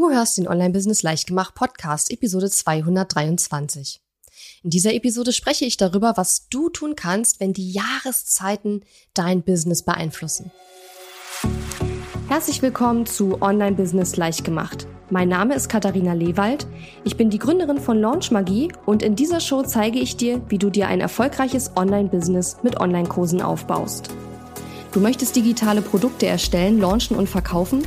Du hörst den Online-Business Leichtgemacht Podcast, Episode 223. In dieser Episode spreche ich darüber, was du tun kannst, wenn die Jahreszeiten dein Business beeinflussen. Herzlich willkommen zu Online-Business Leichtgemacht. Mein Name ist Katharina Lewald. Ich bin die Gründerin von Launch Magie und in dieser Show zeige ich dir, wie du dir ein erfolgreiches Online-Business mit Online-Kursen aufbaust. Du möchtest digitale Produkte erstellen, launchen und verkaufen?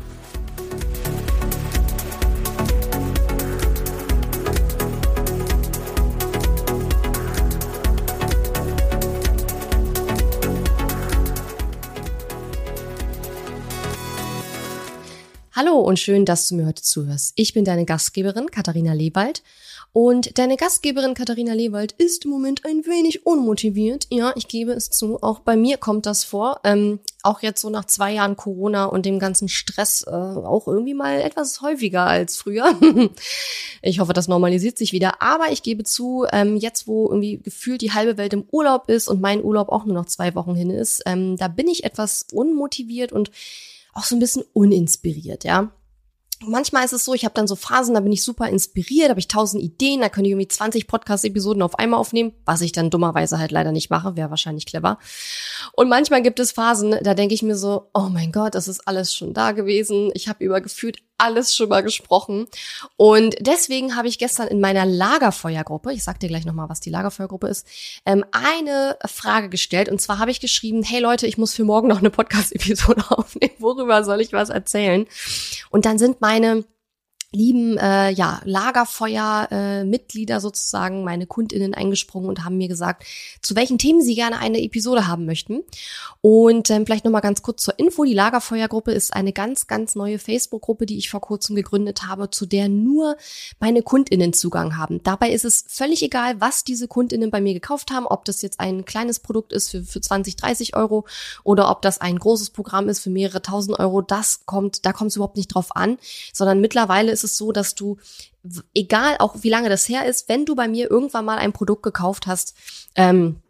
Hallo und schön, dass du mir heute zuhörst. Ich bin deine Gastgeberin Katharina Lewald und deine Gastgeberin Katharina Lewald ist im Moment ein wenig unmotiviert. Ja, ich gebe es zu. Auch bei mir kommt das vor. Ähm, auch jetzt so nach zwei Jahren Corona und dem ganzen Stress äh, auch irgendwie mal etwas häufiger als früher. ich hoffe, das normalisiert sich wieder. Aber ich gebe zu, ähm, jetzt wo irgendwie gefühlt die halbe Welt im Urlaub ist und mein Urlaub auch nur noch zwei Wochen hin ist, ähm, da bin ich etwas unmotiviert und auch so ein bisschen uninspiriert, ja. Manchmal ist es so, ich habe dann so Phasen, da bin ich super inspiriert, habe ich tausend Ideen, da könnte ich irgendwie 20 Podcast-Episoden auf einmal aufnehmen, was ich dann dummerweise halt leider nicht mache, wäre wahrscheinlich clever. Und manchmal gibt es Phasen, da denke ich mir so, oh mein Gott, das ist alles schon da gewesen. Ich habe über gefühlt alles schon mal gesprochen. Und deswegen habe ich gestern in meiner Lagerfeuergruppe, ich sag dir gleich nochmal, was die Lagerfeuergruppe ist, ähm, eine Frage gestellt. Und zwar habe ich geschrieben, hey Leute, ich muss für morgen noch eine Podcast-Episode aufnehmen. Worüber soll ich was erzählen? Und dann sind meine lieben äh, ja, Lagerfeuer-Mitglieder äh, sozusagen, meine KundInnen eingesprungen und haben mir gesagt, zu welchen Themen sie gerne eine Episode haben möchten. Und ähm, vielleicht nochmal ganz kurz zur Info. Die Lagerfeuergruppe ist eine ganz, ganz neue Facebook-Gruppe, die ich vor kurzem gegründet habe, zu der nur meine KundInnen Zugang haben. Dabei ist es völlig egal, was diese KundInnen bei mir gekauft haben, ob das jetzt ein kleines Produkt ist für, für 20, 30 Euro oder ob das ein großes Programm ist für mehrere tausend Euro. Das kommt, da kommt es überhaupt nicht drauf an, sondern mittlerweile ist ist es so, dass du, egal auch wie lange das her ist, wenn du bei mir irgendwann mal ein Produkt gekauft hast, ähm,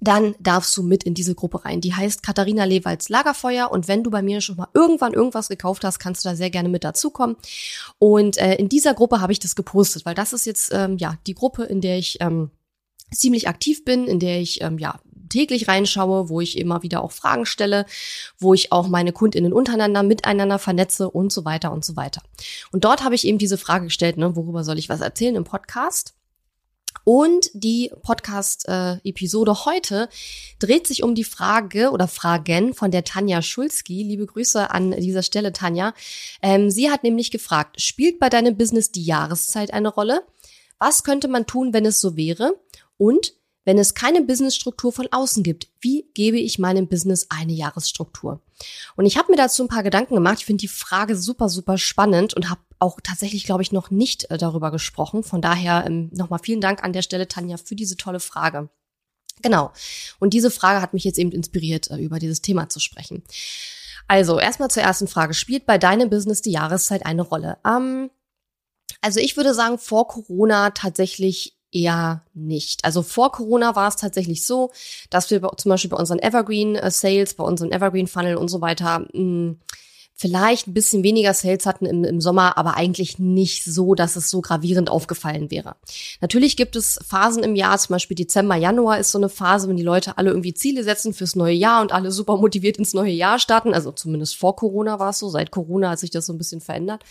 dann darfst du mit in diese Gruppe rein. Die heißt Katharina Lewalds Lagerfeuer und wenn du bei mir schon mal irgendwann irgendwas gekauft hast, kannst du da sehr gerne mit dazukommen. Und äh, in dieser Gruppe habe ich das gepostet, weil das ist jetzt ähm, ja die Gruppe, in der ich ähm, ziemlich aktiv bin, in der ich ähm, ja täglich reinschaue, wo ich immer wieder auch Fragen stelle, wo ich auch meine KundInnen untereinander miteinander vernetze und so weiter und so weiter. Und dort habe ich eben diese Frage gestellt, ne, worüber soll ich was erzählen im Podcast? Und die Podcast-Episode heute dreht sich um die Frage oder Fragen von der Tanja Schulski. Liebe Grüße an dieser Stelle, Tanja. Ähm, sie hat nämlich gefragt, spielt bei deinem Business die Jahreszeit eine Rolle? Was könnte man tun, wenn es so wäre? Und wenn es keine Businessstruktur von außen gibt, wie gebe ich meinem Business eine Jahresstruktur? Und ich habe mir dazu ein paar Gedanken gemacht. Ich finde die Frage super, super spannend und habe auch tatsächlich, glaube ich, noch nicht äh, darüber gesprochen. Von daher ähm, nochmal vielen Dank an der Stelle, Tanja, für diese tolle Frage. Genau. Und diese Frage hat mich jetzt eben inspiriert, äh, über dieses Thema zu sprechen. Also, erstmal zur ersten Frage. Spielt bei deinem Business die Jahreszeit eine Rolle? Ähm, also ich würde sagen, vor Corona tatsächlich eher nicht. Also vor Corona war es tatsächlich so, dass wir zum Beispiel bei unseren Evergreen äh, Sales, bei unseren Evergreen Funnel und so weiter mh, hm, vielleicht ein bisschen weniger Sales hatten im, im Sommer, aber eigentlich nicht so, dass es so gravierend aufgefallen wäre. Natürlich gibt es Phasen im Jahr, zum Beispiel Dezember, Januar ist so eine Phase, wenn die Leute alle irgendwie Ziele setzen fürs neue Jahr und alle super motiviert ins neue Jahr starten. Also zumindest vor Corona war es so, seit Corona hat sich das so ein bisschen verändert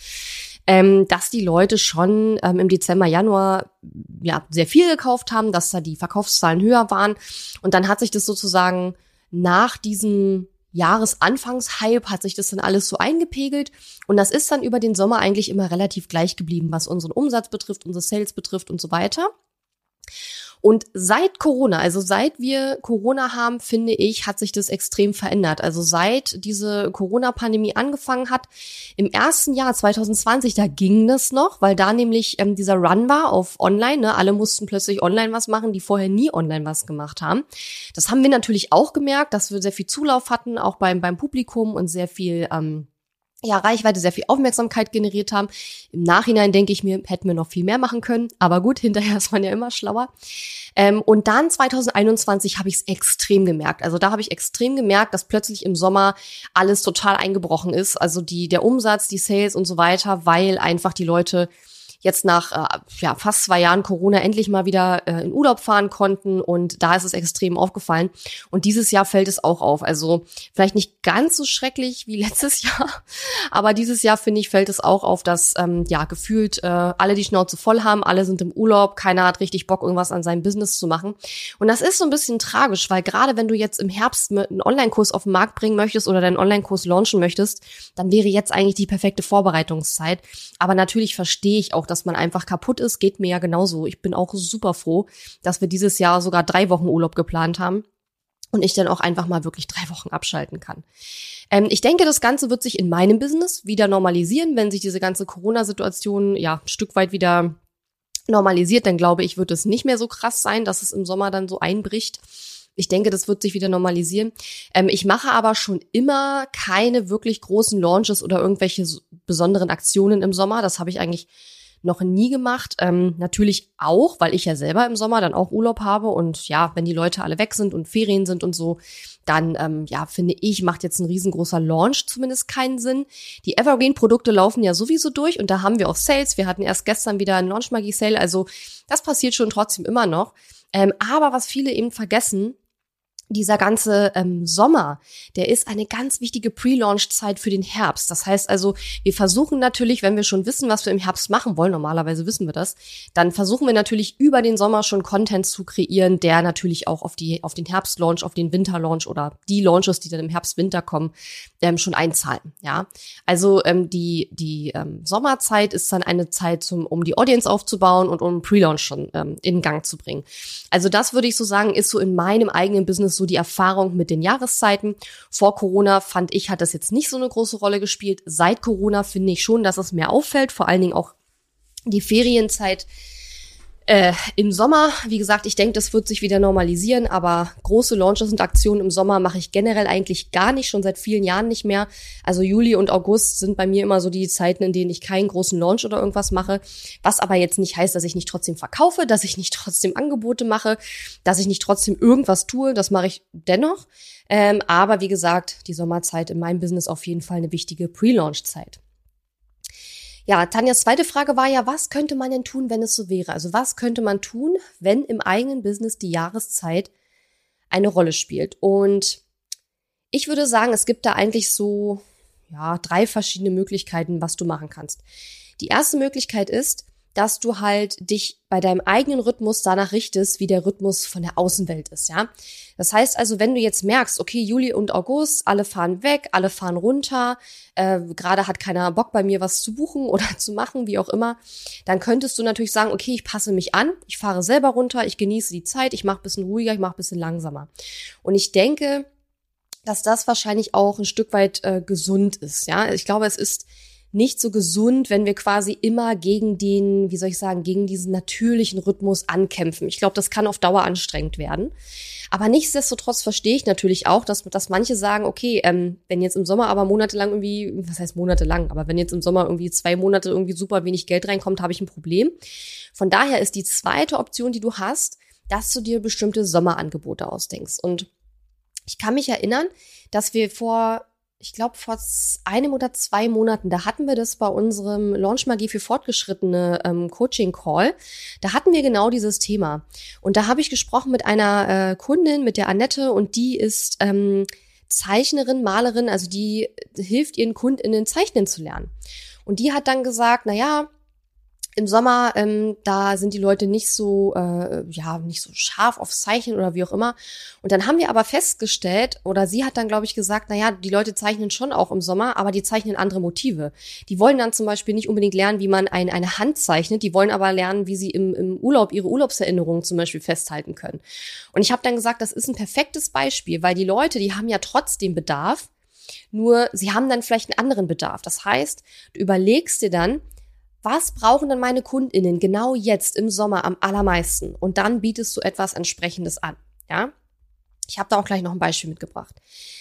ähm, dass die Leute schon ähm, im Dezember, Januar ja sehr viel gekauft haben, dass da die Verkaufszahlen höher waren. Und dann hat sich das sozusagen nach diesem Jahresanfangshype hat sich das dann alles so eingepegelt und das ist dann über den Sommer eigentlich immer relativ gleich geblieben, was unseren Umsatz betrifft, unsere Sales betrifft und so weiter. Und seit Corona, also seit wir Corona haben, finde ich, hat sich das extrem verändert. Also seit diese Corona-Pandemie angefangen hat, im ersten Jahr 2020, da ging das noch, weil da nämlich ähm, dieser Run war auf Online. Ne? Alle mussten plötzlich online was machen, die vorher nie online was gemacht haben. Das haben wir natürlich auch gemerkt, dass wir sehr viel Zulauf hatten, auch beim, beim Publikum und sehr viel ähm, ja, Reichweite, sehr viel Aufmerksamkeit generiert haben. Im Nachhinein denke ich mir, hätten wir noch viel mehr machen können. Aber gut, hinterher ist man ja immer schlauer. Ähm, und dann 2021 habe ich es extrem gemerkt. Also da habe ich extrem gemerkt, dass plötzlich im Sommer alles total eingebrochen ist. Also die, der Umsatz, die Sales und so weiter, weil einfach die Leute jetzt nach äh, ja, fast zwei Jahren Corona endlich mal wieder äh, in Urlaub fahren konnten und da ist es extrem aufgefallen. Und dieses Jahr fällt es auch auf. Also vielleicht nicht ganz so schrecklich wie letztes Jahr, aber dieses Jahr finde ich fällt es auch auf, dass ähm, ja gefühlt äh, alle die Schnauze voll haben, alle sind im Urlaub, keiner hat richtig Bock irgendwas an seinem Business zu machen. Und das ist so ein bisschen tragisch, weil gerade wenn du jetzt im Herbst einen Online-Kurs auf den Markt bringen möchtest oder deinen Online-Kurs launchen möchtest, dann wäre jetzt eigentlich die perfekte Vorbereitungszeit. Aber natürlich verstehe ich auch auch, dass man einfach kaputt ist, geht mir ja genauso. Ich bin auch super froh, dass wir dieses Jahr sogar drei Wochen Urlaub geplant haben und ich dann auch einfach mal wirklich drei Wochen abschalten kann. Ähm, ich denke, das Ganze wird sich in meinem Business wieder normalisieren, wenn sich diese ganze Corona-Situation ja ein Stück weit wieder normalisiert, dann glaube ich, wird es nicht mehr so krass sein, dass es im Sommer dann so einbricht. Ich denke, das wird sich wieder normalisieren. Ähm, ich mache aber schon immer keine wirklich großen Launches oder irgendwelche besonderen Aktionen im Sommer. Das habe ich eigentlich noch nie gemacht. Ähm, natürlich auch, weil ich ja selber im Sommer dann auch Urlaub habe und ja, wenn die Leute alle weg sind und Ferien sind und so, dann ähm, ja, finde ich, macht jetzt ein riesengroßer Launch zumindest keinen Sinn. Die Evergreen-Produkte laufen ja sowieso durch und da haben wir auch Sales. Wir hatten erst gestern wieder einen Launch-Magie-Sale, also das passiert schon trotzdem immer noch. Ähm, aber was viele eben vergessen, dieser ganze ähm, Sommer, der ist eine ganz wichtige Pre-Launch-Zeit für den Herbst. Das heißt also, wir versuchen natürlich, wenn wir schon wissen, was wir im Herbst machen wollen, normalerweise wissen wir das, dann versuchen wir natürlich über den Sommer schon Content zu kreieren, der natürlich auch auf die auf den Herbst-Launch, auf den Winter-Launch oder die Launches, die dann im Herbst-Winter kommen, ähm, schon einzahlen. Ja, also ähm, die die ähm, Sommerzeit ist dann eine Zeit, zum, um die Audience aufzubauen und um Pre-Launch schon ähm, in Gang zu bringen. Also das würde ich so sagen, ist so in meinem eigenen Business so die Erfahrung mit den Jahreszeiten. Vor Corona fand ich, hat das jetzt nicht so eine große Rolle gespielt. Seit Corona finde ich schon, dass es mehr auffällt, vor allen Dingen auch die Ferienzeit äh, Im Sommer, wie gesagt, ich denke, das wird sich wieder normalisieren, aber große Launches und Aktionen im Sommer mache ich generell eigentlich gar nicht, schon seit vielen Jahren nicht mehr. Also Juli und August sind bei mir immer so die Zeiten, in denen ich keinen großen Launch oder irgendwas mache. Was aber jetzt nicht heißt, dass ich nicht trotzdem verkaufe, dass ich nicht trotzdem Angebote mache, dass ich nicht trotzdem irgendwas tue. Das mache ich dennoch. Ähm, aber wie gesagt, die Sommerzeit in meinem Business auf jeden Fall eine wichtige Pre-Launch-Zeit. Ja, Tanjas zweite Frage war ja, was könnte man denn tun, wenn es so wäre? Also was könnte man tun, wenn im eigenen Business die Jahreszeit eine Rolle spielt? Und ich würde sagen, es gibt da eigentlich so, ja, drei verschiedene Möglichkeiten, was du machen kannst. Die erste Möglichkeit ist, dass du halt dich bei deinem eigenen Rhythmus danach richtest, wie der Rhythmus von der Außenwelt ist, ja. Das heißt also, wenn du jetzt merkst, okay, Juli und August, alle fahren weg, alle fahren runter, äh, gerade hat keiner Bock bei mir was zu buchen oder zu machen, wie auch immer, dann könntest du natürlich sagen, okay, ich passe mich an, ich fahre selber runter, ich genieße die Zeit, ich mache bisschen ruhiger, ich mache bisschen langsamer. Und ich denke, dass das wahrscheinlich auch ein Stück weit äh, gesund ist, ja. Ich glaube, es ist nicht so gesund, wenn wir quasi immer gegen den, wie soll ich sagen, gegen diesen natürlichen Rhythmus ankämpfen. Ich glaube, das kann auf Dauer anstrengend werden. Aber nichtsdestotrotz verstehe ich natürlich auch, dass, dass manche sagen, okay, ähm, wenn jetzt im Sommer aber monatelang irgendwie, was heißt monatelang, aber wenn jetzt im Sommer irgendwie zwei Monate irgendwie super wenig Geld reinkommt, habe ich ein Problem. Von daher ist die zweite Option, die du hast, dass du dir bestimmte Sommerangebote ausdenkst. Und ich kann mich erinnern, dass wir vor ich glaube, vor einem oder zwei Monaten, da hatten wir das bei unserem Launch Magie für Fortgeschrittene ähm, Coaching Call. Da hatten wir genau dieses Thema. Und da habe ich gesprochen mit einer äh, Kundin, mit der Annette, und die ist ähm, Zeichnerin, Malerin, also die hilft ihren KundInnen zeichnen zu lernen. Und die hat dann gesagt, na ja, im Sommer, ähm, da sind die Leute nicht so, äh, ja, nicht so scharf aufs Zeichnen oder wie auch immer. Und dann haben wir aber festgestellt, oder sie hat dann, glaube ich, gesagt, naja, die Leute zeichnen schon auch im Sommer, aber die zeichnen andere Motive. Die wollen dann zum Beispiel nicht unbedingt lernen, wie man ein, eine Hand zeichnet, die wollen aber lernen, wie sie im, im Urlaub ihre Urlaubserinnerungen zum Beispiel festhalten können. Und ich habe dann gesagt, das ist ein perfektes Beispiel, weil die Leute, die haben ja trotzdem Bedarf, nur sie haben dann vielleicht einen anderen Bedarf. Das heißt, du überlegst dir dann, was brauchen denn meine KundInnen genau jetzt im Sommer am allermeisten? Und dann bietest du etwas entsprechendes an, ja? Ich habe da auch gleich noch ein Beispiel mitgebracht.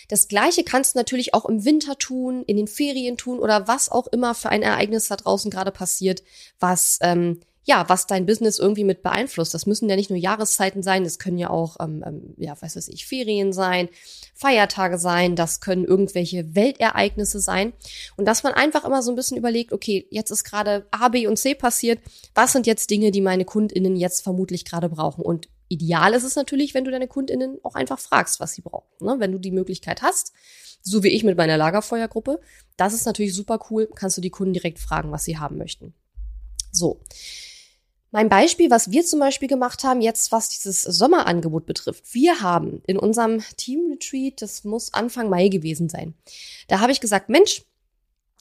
Das gleiche kannst du natürlich auch im Winter tun, in den Ferien tun oder was auch immer für ein Ereignis da draußen gerade passiert, was ähm, ja, was dein Business irgendwie mit beeinflusst. Das müssen ja nicht nur Jahreszeiten sein, das können ja auch, ähm, ähm, ja, weiß was ich, Ferien sein, Feiertage sein, das können irgendwelche Weltereignisse sein. Und dass man einfach immer so ein bisschen überlegt, okay, jetzt ist gerade A, B und C passiert, was sind jetzt Dinge, die meine KundInnen jetzt vermutlich gerade brauchen? Und ideal ist es natürlich, wenn du deine KundInnen auch einfach fragst, was sie brauchen. Ne? Wenn du die Möglichkeit hast, so wie ich mit meiner Lagerfeuergruppe, das ist natürlich super cool, kannst du die Kunden direkt fragen, was sie haben möchten. So. Mein Beispiel, was wir zum Beispiel gemacht haben, jetzt was dieses Sommerangebot betrifft. Wir haben in unserem Team Retreat, das muss Anfang Mai gewesen sein, da habe ich gesagt, Mensch,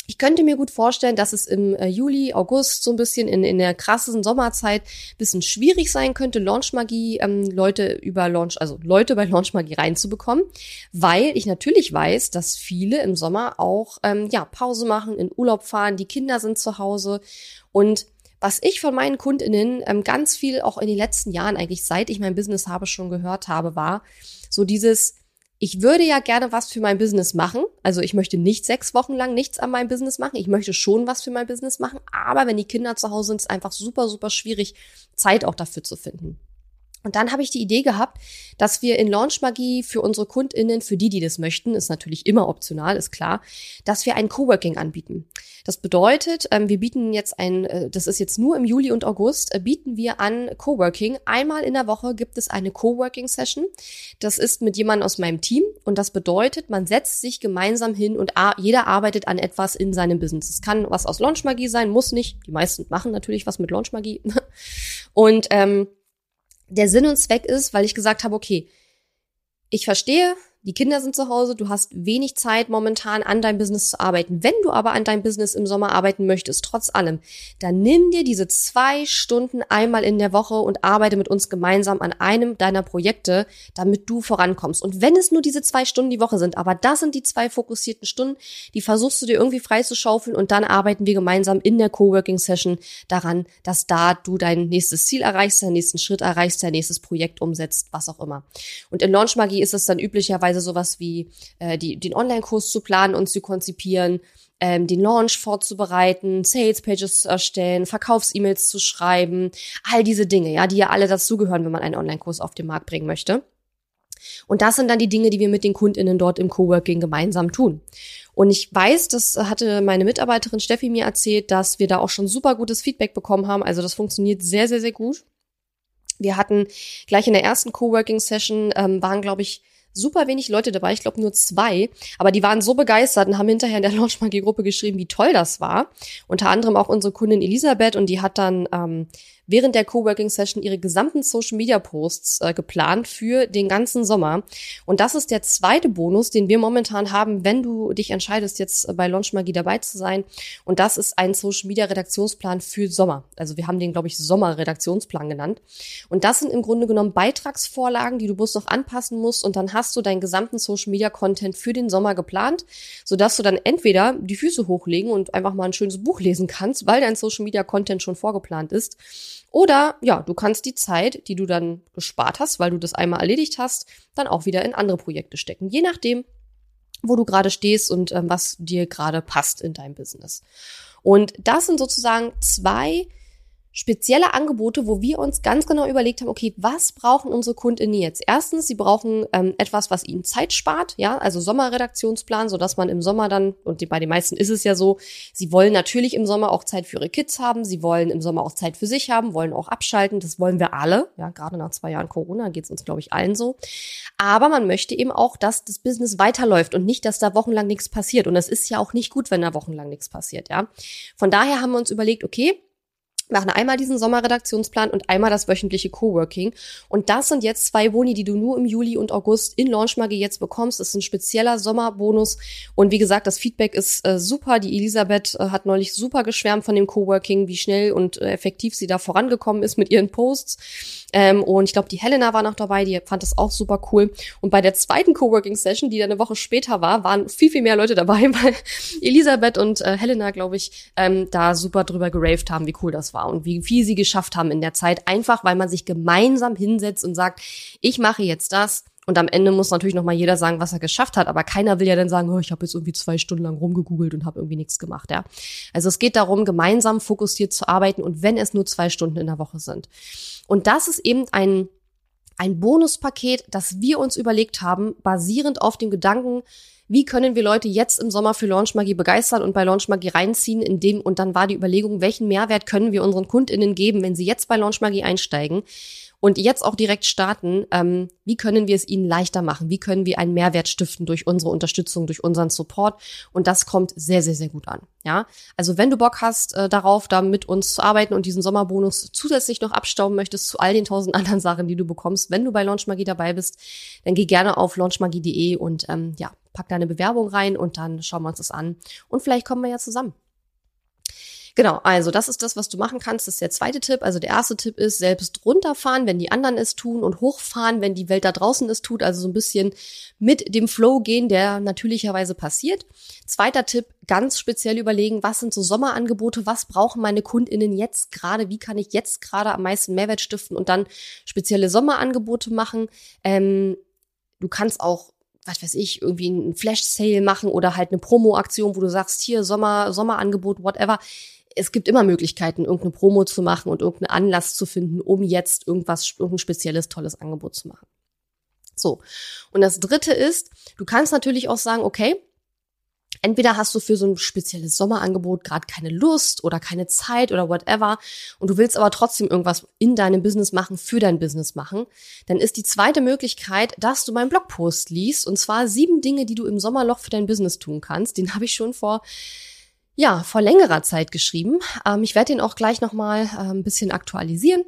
ich könnte mir gut vorstellen, dass es im äh, Juli, August so ein bisschen in, in der krassen Sommerzeit bisschen schwierig sein könnte, Launchmagie, ähm, Leute über Launch, also Leute bei Launchmagie reinzubekommen, weil ich natürlich weiß, dass viele im Sommer auch ähm, ja Pause machen, in Urlaub fahren, die Kinder sind zu Hause und was ich von meinen KundInnen ähm, ganz viel auch in den letzten Jahren eigentlich, seit ich mein Business habe, schon gehört habe, war so dieses, ich würde ja gerne was für mein Business machen. Also ich möchte nicht sechs Wochen lang nichts an meinem Business machen. Ich möchte schon was für mein Business machen. Aber wenn die Kinder zu Hause sind, ist es einfach super, super schwierig, Zeit auch dafür zu finden. Und dann habe ich die Idee gehabt, dass wir in Launch Magie für unsere KundInnen, für die, die das möchten, ist natürlich immer optional, ist klar, dass wir ein Coworking anbieten. Das bedeutet, ähm, wir bieten jetzt ein, äh, das ist jetzt nur im Juli und August, äh, bieten wir an Coworking. Einmal in der Woche gibt es eine Coworking-Session. Das ist mit jemandem aus meinem Team und das bedeutet, man setzt sich gemeinsam hin und jeder arbeitet an etwas in seinem Business. Es kann was aus Launch Magie sein, muss nicht. Die meisten machen natürlich was mit Launch Magie. und ähm, der Sinn und Zweck ist, weil ich gesagt habe, okay, ich verstehe, die Kinder sind zu Hause, du hast wenig Zeit momentan an deinem Business zu arbeiten. Wenn du aber an deinem Business im Sommer arbeiten möchtest, trotz allem, dann nimm dir diese zwei Stunden einmal in der Woche und arbeite mit uns gemeinsam an einem deiner Projekte, damit du vorankommst. Und wenn es nur diese zwei Stunden die Woche sind, aber das sind die zwei fokussierten Stunden, die versuchst du dir irgendwie freizuschaufeln und dann arbeiten wir gemeinsam in der Coworking Session daran, dass da du dein nächstes Ziel erreichst, deinen nächsten Schritt erreichst, dein nächstes Projekt umsetzt, was auch immer. Und in Launch Magie ist es dann üblicherweise beispielsweise sowas wie äh, die, den Online-Kurs zu planen und zu konzipieren, ähm, den Launch vorzubereiten, Sales-Pages zu erstellen, Verkaufs-E-Mails zu schreiben, all diese Dinge, ja, die ja alle dazugehören, wenn man einen Online-Kurs auf den Markt bringen möchte. Und das sind dann die Dinge, die wir mit den KundInnen dort im Coworking gemeinsam tun. Und ich weiß, das hatte meine Mitarbeiterin Steffi mir erzählt, dass wir da auch schon super gutes Feedback bekommen haben. Also das funktioniert sehr, sehr, sehr gut. Wir hatten gleich in der ersten Coworking-Session, ähm, waren, glaube ich, super wenig Leute dabei, ich glaube nur zwei, aber die waren so begeistert und haben hinterher in der Launchmagie-Gruppe geschrieben, wie toll das war. Unter anderem auch unsere Kundin Elisabeth und die hat dann ähm, während der Coworking-Session ihre gesamten Social-Media-Posts äh, geplant für den ganzen Sommer. Und das ist der zweite Bonus, den wir momentan haben, wenn du dich entscheidest, jetzt äh, bei Launch Magie dabei zu sein. Und das ist ein Social-Media-Redaktionsplan für Sommer. Also wir haben den, glaube ich, Sommer-Redaktionsplan genannt. Und das sind im Grunde genommen Beitragsvorlagen, die du bloß noch anpassen musst. Und dann hast du deinen gesamten Social-Media-Content für den Sommer geplant, sodass du dann entweder die Füße hochlegen und einfach mal ein schönes Buch lesen kannst, weil dein Social-Media-Content schon vorgeplant ist oder ja, du kannst die Zeit, die du dann gespart hast, weil du das einmal erledigt hast, dann auch wieder in andere Projekte stecken. Je nachdem, wo du gerade stehst und ähm, was dir gerade passt in deinem Business. Und das sind sozusagen zwei spezielle Angebote, wo wir uns ganz genau überlegt haben, okay, was brauchen unsere Kundinnen jetzt? Erstens, sie brauchen ähm, etwas, was ihnen Zeit spart, ja, also Sommerredaktionsplan, so dass man im Sommer dann, und bei den meisten ist es ja so, sie wollen natürlich im Sommer auch Zeit für ihre Kids haben, sie wollen im Sommer auch Zeit für sich haben, wollen auch abschalten, das wollen wir alle, ja, gerade nach zwei Jahren Corona geht es uns, glaube ich, allen so. Aber man möchte eben auch, dass das Business weiterläuft und nicht, dass da wochenlang nichts passiert. Und es ist ja auch nicht gut, wenn da wochenlang nichts passiert, ja. Von daher haben wir uns überlegt, okay, machen einmal diesen Sommerredaktionsplan und einmal das wöchentliche Coworking. Und das sind jetzt zwei Boni, die du nur im Juli und August in Launchmagie jetzt bekommst. Das ist ein spezieller Sommerbonus. Und wie gesagt, das Feedback ist äh, super. Die Elisabeth äh, hat neulich super geschwärmt von dem Coworking, wie schnell und äh, effektiv sie da vorangekommen ist mit ihren Posts. Ähm, und ich glaube, die Helena war noch dabei, die fand das auch super cool. Und bei der zweiten Coworking-Session, die dann eine Woche später war, waren viel, viel mehr Leute dabei, weil Elisabeth und äh, Helena, glaube ich, ähm, da super drüber geraved haben, wie cool das war und wie viel sie geschafft haben in der Zeit. Einfach, weil man sich gemeinsam hinsetzt und sagt, ich mache jetzt das Und am Ende muss natürlich noch mal jeder sagen, was er geschafft hat. Aber keiner will ja dann sagen, oh, ich habe jetzt irgendwie zwei Stunden lang rumgegoogelt und habe irgendwie nichts gemacht. Ja, also es geht darum, gemeinsam fokussiert zu arbeiten und wenn es nur zwei Stunden in der Woche sind. Und das ist eben ein ein Bonuspaket, das wir uns überlegt haben, basierend auf dem Gedanken, wie können wir Leute jetzt im Sommer für Launchmagie begeistern und bei Launchmagie reinziehen, in dem, und dann war die Überlegung, welchen Mehrwert können wir unseren KundInnen geben, wenn sie jetzt bei Launchmagie einsteigen und jetzt auch direkt starten, ähm, wie können wir es ihnen leichter machen? Wie können wir einen Mehrwert stiften durch unsere Unterstützung, durch unseren Support? Und das kommt sehr, sehr, sehr gut an. Ja, also wenn du Bock hast äh, darauf, da mit uns zu arbeiten und diesen Sommerbonus zusätzlich noch abstauben möchtest zu all den tausend anderen Sachen, die du bekommst, wenn du bei Launchmagie dabei bist, dann geh gerne auf launchmagie.de und ähm, ja, pack deine Bewerbung rein und dann schauen wir uns das an. Und vielleicht kommen wir ja zusammen. Genau, also das ist das, was du machen kannst. Das ist der zweite Tipp. Also der erste Tipp ist selbst runterfahren, wenn die anderen es tun und hochfahren, wenn die Welt da draußen es tut. Also so ein bisschen mit dem Flow gehen, der natürlicherweise passiert. Zweiter Tipp, ganz speziell überlegen, was sind so Sommerangebote, was brauchen meine KundInnen jetzt gerade, wie kann ich jetzt gerade am meisten Mehrwert stiften und dann spezielle Sommerangebote machen. Ähm, du kannst auch was weiß ich, irgendwie einen Flash-Sale machen oder halt eine Promo-Aktion, wo du sagst, hier Sommer, Sommerangebot, whatever es gibt immer Möglichkeiten, irgendeine Promo zu machen und irgendeinen Anlass zu finden, um jetzt irgendwas, irgendein spezielles, tolles Angebot zu machen. So. Und das dritte ist, du kannst natürlich auch sagen, okay, entweder hast du für so ein spezielles Sommerangebot gerade keine Lust oder keine Zeit oder whatever und du willst aber trotzdem irgendwas in deinem Business machen, für dein Business machen, dann ist die zweite Möglichkeit, dass du meinen Blogpost liest und zwar sieben Dinge, die du im Sommerloch für dein Business tun kannst. Den habe ich schon vor ja, vor längerer Zeit geschrieben. Ähm, ich werde den auch gleich nochmal äh, ein bisschen aktualisieren.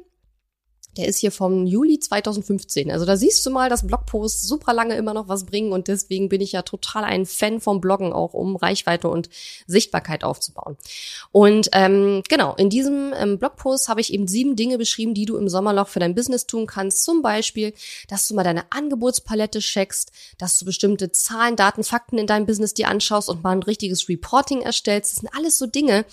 Der ist hier vom Juli 2015. Also da siehst du mal, dass Blogposts super lange immer noch was bringen und deswegen bin ich ja total ein Fan vom Bloggen auch, um Reichweite und Sichtbarkeit aufzubauen. Und ähm, genau, in diesem ähm, Blogpost habe ich eben sieben Dinge beschrieben, die du im Sommerloch für dein Business tun kannst. Zum Beispiel, dass du mal deine Angebotspalette checkst, dass du bestimmte Zahlen, Daten, Fakten in deinem Business dir anschaust und mal ein richtiges Reporting erstellst. Das sind alles so Dinge,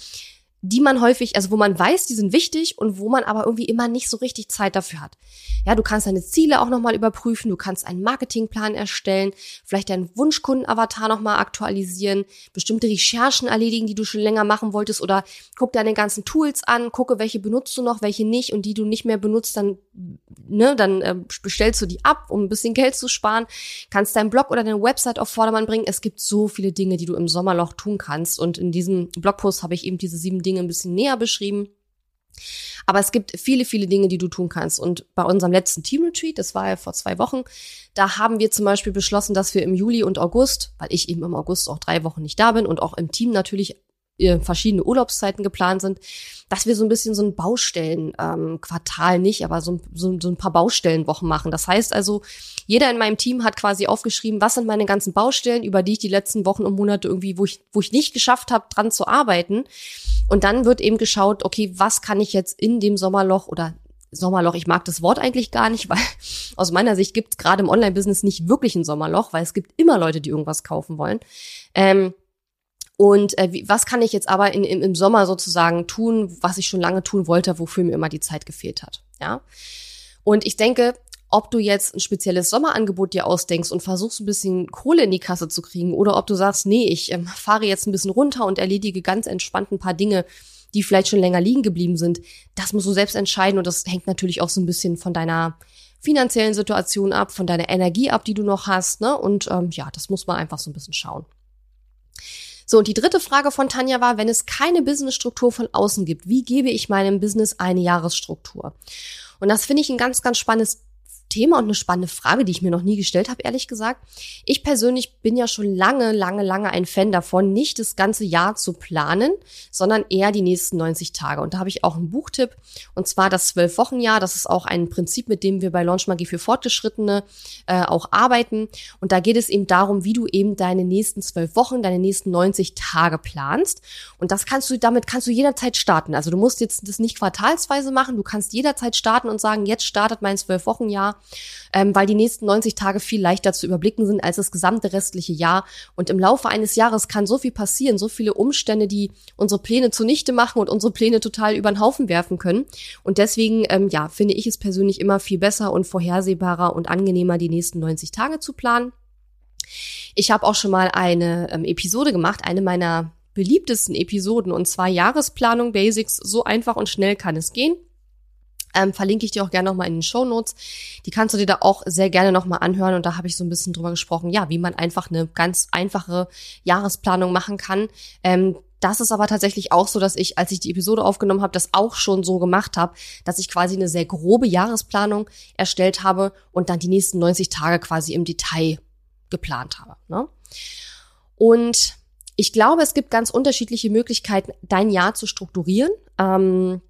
die man häufig, also wo man weiß, die sind wichtig und wo man aber irgendwie immer nicht so richtig Zeit dafür hat. Ja, du kannst deine Ziele auch nochmal überprüfen, du kannst einen Marketingplan erstellen, vielleicht deinen Wunschkundenavatar nochmal aktualisieren, bestimmte Recherchen erledigen, die du schon länger machen wolltest oder guck deine ganzen Tools an, gucke, welche benutzt du noch, welche nicht und die du nicht mehr benutzt, dann, ne, dann äh, bestellst du die ab, um ein bisschen Geld zu sparen, kannst deinen Blog oder deine Website auf Vordermann bringen. Es gibt so viele Dinge, die du im Sommerloch tun kannst und in diesem Blogpost habe ich eben diese sieben Dinge Dinge ein bisschen näher beschrieben. Aber es gibt viele, viele Dinge, die du tun kannst. Und bei unserem letzten Team-Retreat, das war ja vor zwei Wochen, da haben wir zum Beispiel beschlossen, dass wir im Juli und August, weil ich eben im August auch drei Wochen nicht da bin und auch im Team natürlich verschiedene Urlaubszeiten geplant sind, dass wir so ein bisschen so ein Baustellen-Quartal ähm, nicht, aber so, so, so ein paar Baustellenwochen machen. Das heißt also, jeder in meinem Team hat quasi aufgeschrieben, was sind meine ganzen Baustellen, über die ich die letzten Wochen und Monate irgendwie, wo ich, wo ich nicht geschafft habe, dran zu arbeiten. Und dann wird eben geschaut, okay, was kann ich jetzt in dem Sommerloch oder Sommerloch, ich mag das Wort eigentlich gar nicht, weil aus meiner Sicht gibt es gerade im Online-Business nicht wirklich ein Sommerloch, weil es gibt immer Leute, die irgendwas kaufen wollen. Ähm, und äh, wie, was kann ich jetzt aber in, im, im Sommer sozusagen tun, was ich schon lange tun wollte, wofür mir immer die Zeit gefehlt hat. Ja. Und ich denke, ob du jetzt ein spezielles Sommerangebot dir ausdenkst und versuchst ein bisschen Kohle in die Kasse zu kriegen oder ob du sagst, nee, ich ähm, fahre jetzt ein bisschen runter und erledige ganz entspannt ein paar Dinge, die vielleicht schon länger liegen geblieben sind, das musst du selbst entscheiden und das hängt natürlich auch so ein bisschen von deiner finanziellen Situation ab, von deiner Energie ab, die du noch hast, ne? Und ähm, ja, das muss man einfach so ein bisschen schauen. So, und die dritte Frage von Tanja war, wenn es keine Businessstruktur von außen gibt, wie gebe ich meinem Business eine Jahresstruktur? Und das finde ich ein ganz, ganz spannendes Thema und eine spannende Frage, die ich mir noch nie gestellt habe, ehrlich gesagt. Ich persönlich bin ja schon lange, lange, lange ein Fan davon, nicht das ganze Jahr zu planen, sondern eher die nächsten 90 Tage. Und da habe ich auch einen Buchtipp, und zwar das Zwölf-Wochen-Jahr. Das ist auch ein Prinzip, mit dem wir bei Launch Magie für Fortgeschrittene äh, auch arbeiten. Und da geht es eben darum, wie du eben deine nächsten zwölf Wochen, deine nächsten 90 Tage planst. Und das kannst du, damit kannst du jederzeit starten. Also du musst jetzt das nicht quartalsweise machen, du kannst jederzeit starten und sagen, jetzt startet mein Zwölf-Wochen-Jahr ähm, weil die nächsten 90 Tage viel leichter zu überblicken sind als das gesamte restliche Jahr. Und im Laufe eines Jahres kann so viel passieren, so viele Umstände, die unsere Pläne zunichte machen und unsere Pläne total über den Haufen werfen können. Und deswegen, ähm, ja, finde ich es persönlich immer viel besser und vorhersehbarer und angenehmer, die nächsten 90 Tage zu planen. Ich habe auch schon mal eine ähm, Episode gemacht, eine meiner beliebtesten Episoden, und zwar Jahresplanung Basics. So einfach und schnell kann es gehen. Ähm, verlinke ich dir auch gerne nochmal in den Show Notes. Die kannst du dir da auch sehr gerne nochmal anhören. Und da habe ich so ein bisschen drüber gesprochen, ja, wie man einfach eine ganz einfache Jahresplanung machen kann. Ähm, das ist aber tatsächlich auch so, dass ich, als ich die Episode aufgenommen habe, das auch schon so gemacht habe, dass ich quasi eine sehr grobe Jahresplanung erstellt habe und dann die nächsten 90 Tage quasi im Detail geplant habe. Ne? Und ich glaube, es gibt ganz unterschiedliche Möglichkeiten, dein Jahr zu strukturieren. Ähm,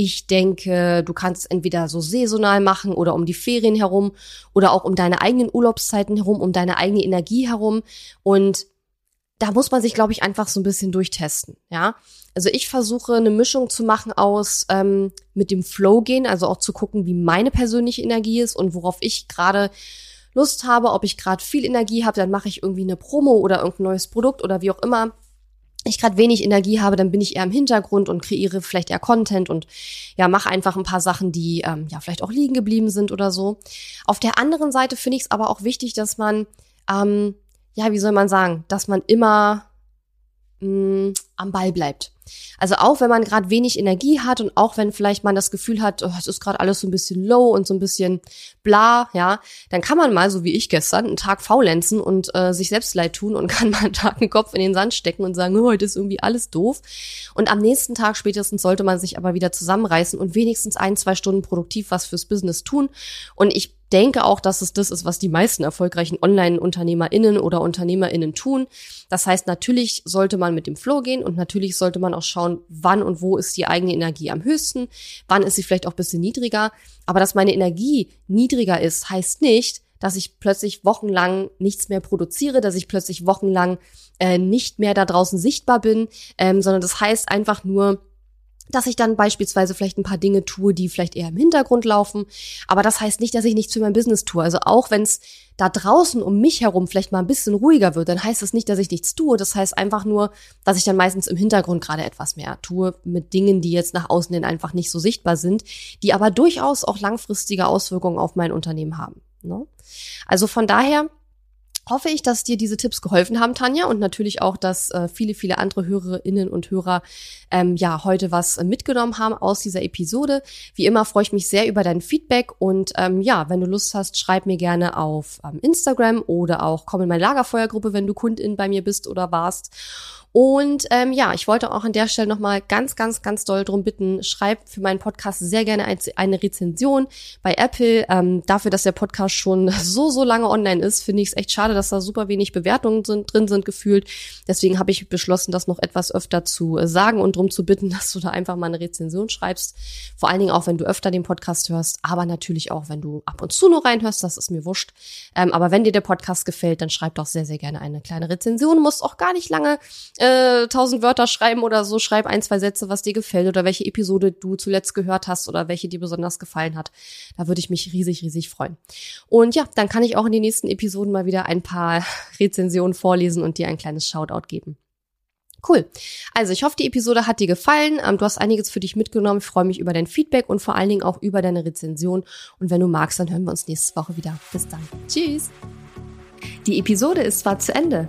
ich denke, du kannst entweder so saisonal machen oder um die Ferien herum oder auch um deine eigenen Urlaubszeiten herum, um deine eigene Energie herum. Und da muss man sich, glaube ich, einfach so ein bisschen durchtesten. Ja, also ich versuche eine Mischung zu machen aus ähm, mit dem Flow gehen, also auch zu gucken, wie meine persönliche Energie ist und worauf ich gerade Lust habe, ob ich gerade viel Energie habe, dann mache ich irgendwie eine Promo oder irgendein neues Produkt oder wie auch immer ich gerade wenig Energie habe, dann bin ich eher im Hintergrund und kreiere vielleicht eher Content und ja, mache einfach ein paar Sachen, die ähm, ja vielleicht auch liegen geblieben sind oder so. Auf der anderen Seite finde ich es aber auch wichtig, dass man, ähm, ja, wie soll man sagen, dass man immer mh, mm, am Ball bleibt. Also auch wenn man gerade wenig Energie hat und auch wenn vielleicht man das Gefühl hat, oh, es ist gerade alles so ein bisschen low und so ein bisschen bla, ja, dann kann man mal, so wie ich gestern, einen Tag faulenzen und äh, sich selbst leid tun und kann mal einen Tag den Kopf in den Sand stecken und sagen, oh, heute ist irgendwie alles doof. Und am nächsten Tag spätestens sollte man sich aber wieder zusammenreißen und wenigstens ein, zwei Stunden produktiv was fürs Business tun. Und ich denke auch, dass es das ist, was die meisten erfolgreichen Online-UnternehmerInnen oder UnternehmerInnen tun. Das heißt, natürlich sollte man mit dem Flow gehen und natürlich sollte man auch schauen, wann und wo ist die eigene Energie am höchsten, wann ist sie vielleicht auch bisschen niedriger. Aber dass meine Energie niedriger ist, heißt nicht, dass ich plötzlich wochenlang nichts mehr produziere, dass ich plötzlich wochenlang äh, nicht mehr da draußen sichtbar bin, ähm, sondern das heißt einfach nur, dass ich dann beispielsweise vielleicht ein paar Dinge tue, die vielleicht eher im Hintergrund laufen. Aber das heißt nicht, dass ich nichts für mein Business tue. Also auch wenn es da draußen um mich herum vielleicht mal ein bisschen ruhiger wird, dann heißt das nicht, dass ich nichts tue. Das heißt einfach nur, dass ich dann meistens im Hintergrund gerade etwas mehr tue mit Dingen, die jetzt nach außen hin einfach nicht so sichtbar sind, die aber durchaus auch langfristige Auswirkungen auf mein Unternehmen haben. Ne? Also von daher hoffe ich, dass dir diese Tipps geholfen haben, Tanja, und natürlich auch, dass äh, viele, viele andere Hörerinnen und Hörer ähm, ja heute was mitgenommen haben aus dieser Episode. Wie immer freue ich mich sehr über dein Feedback und ähm, ja, wenn du Lust hast, schreib mir gerne auf ähm, Instagram oder auch komm in meine Lagerfeuergruppe, wenn du Kundin bei mir bist oder warst. Und ähm, ja, ich wollte auch an der Stelle nochmal ganz, ganz, ganz doll drum bitten, schreib für meinen Podcast sehr gerne eine Rezension bei Apple. Ähm, dafür, dass der Podcast schon so, so lange online ist, finde ich es echt schade, dass da super wenig Bewertungen sind, drin sind gefühlt. Deswegen habe ich beschlossen, das noch etwas öfter zu sagen und drum zu bitten, dass du da einfach mal eine Rezension schreibst. Vor allen Dingen auch, wenn du öfter den Podcast hörst, aber natürlich auch, wenn du ab und zu nur reinhörst, das ist mir wurscht. Ähm, aber wenn dir der Podcast gefällt, dann schreib doch sehr, sehr gerne eine kleine Rezension. Du musst auch gar nicht lange äh, tausend Wörter schreiben oder so. Schreib ein, zwei Sätze, was dir gefällt oder welche Episode du zuletzt gehört hast oder welche dir besonders gefallen hat. Da würde ich mich riesig, riesig freuen. Und ja, dann kann ich auch in den nächsten Episoden mal wieder ein paar Rezensionen vorlesen und dir ein kleines Shoutout geben. Cool. Also ich hoffe, die Episode hat dir gefallen. Ähm, du hast einiges für dich mitgenommen. Ich freue mich über dein Feedback und vor allen Dingen auch über deine Rezension. Und wenn du magst, dann hören wir uns nächste Woche wieder. Bis dann. Tschüss. Die Episode ist zwar zu Ende,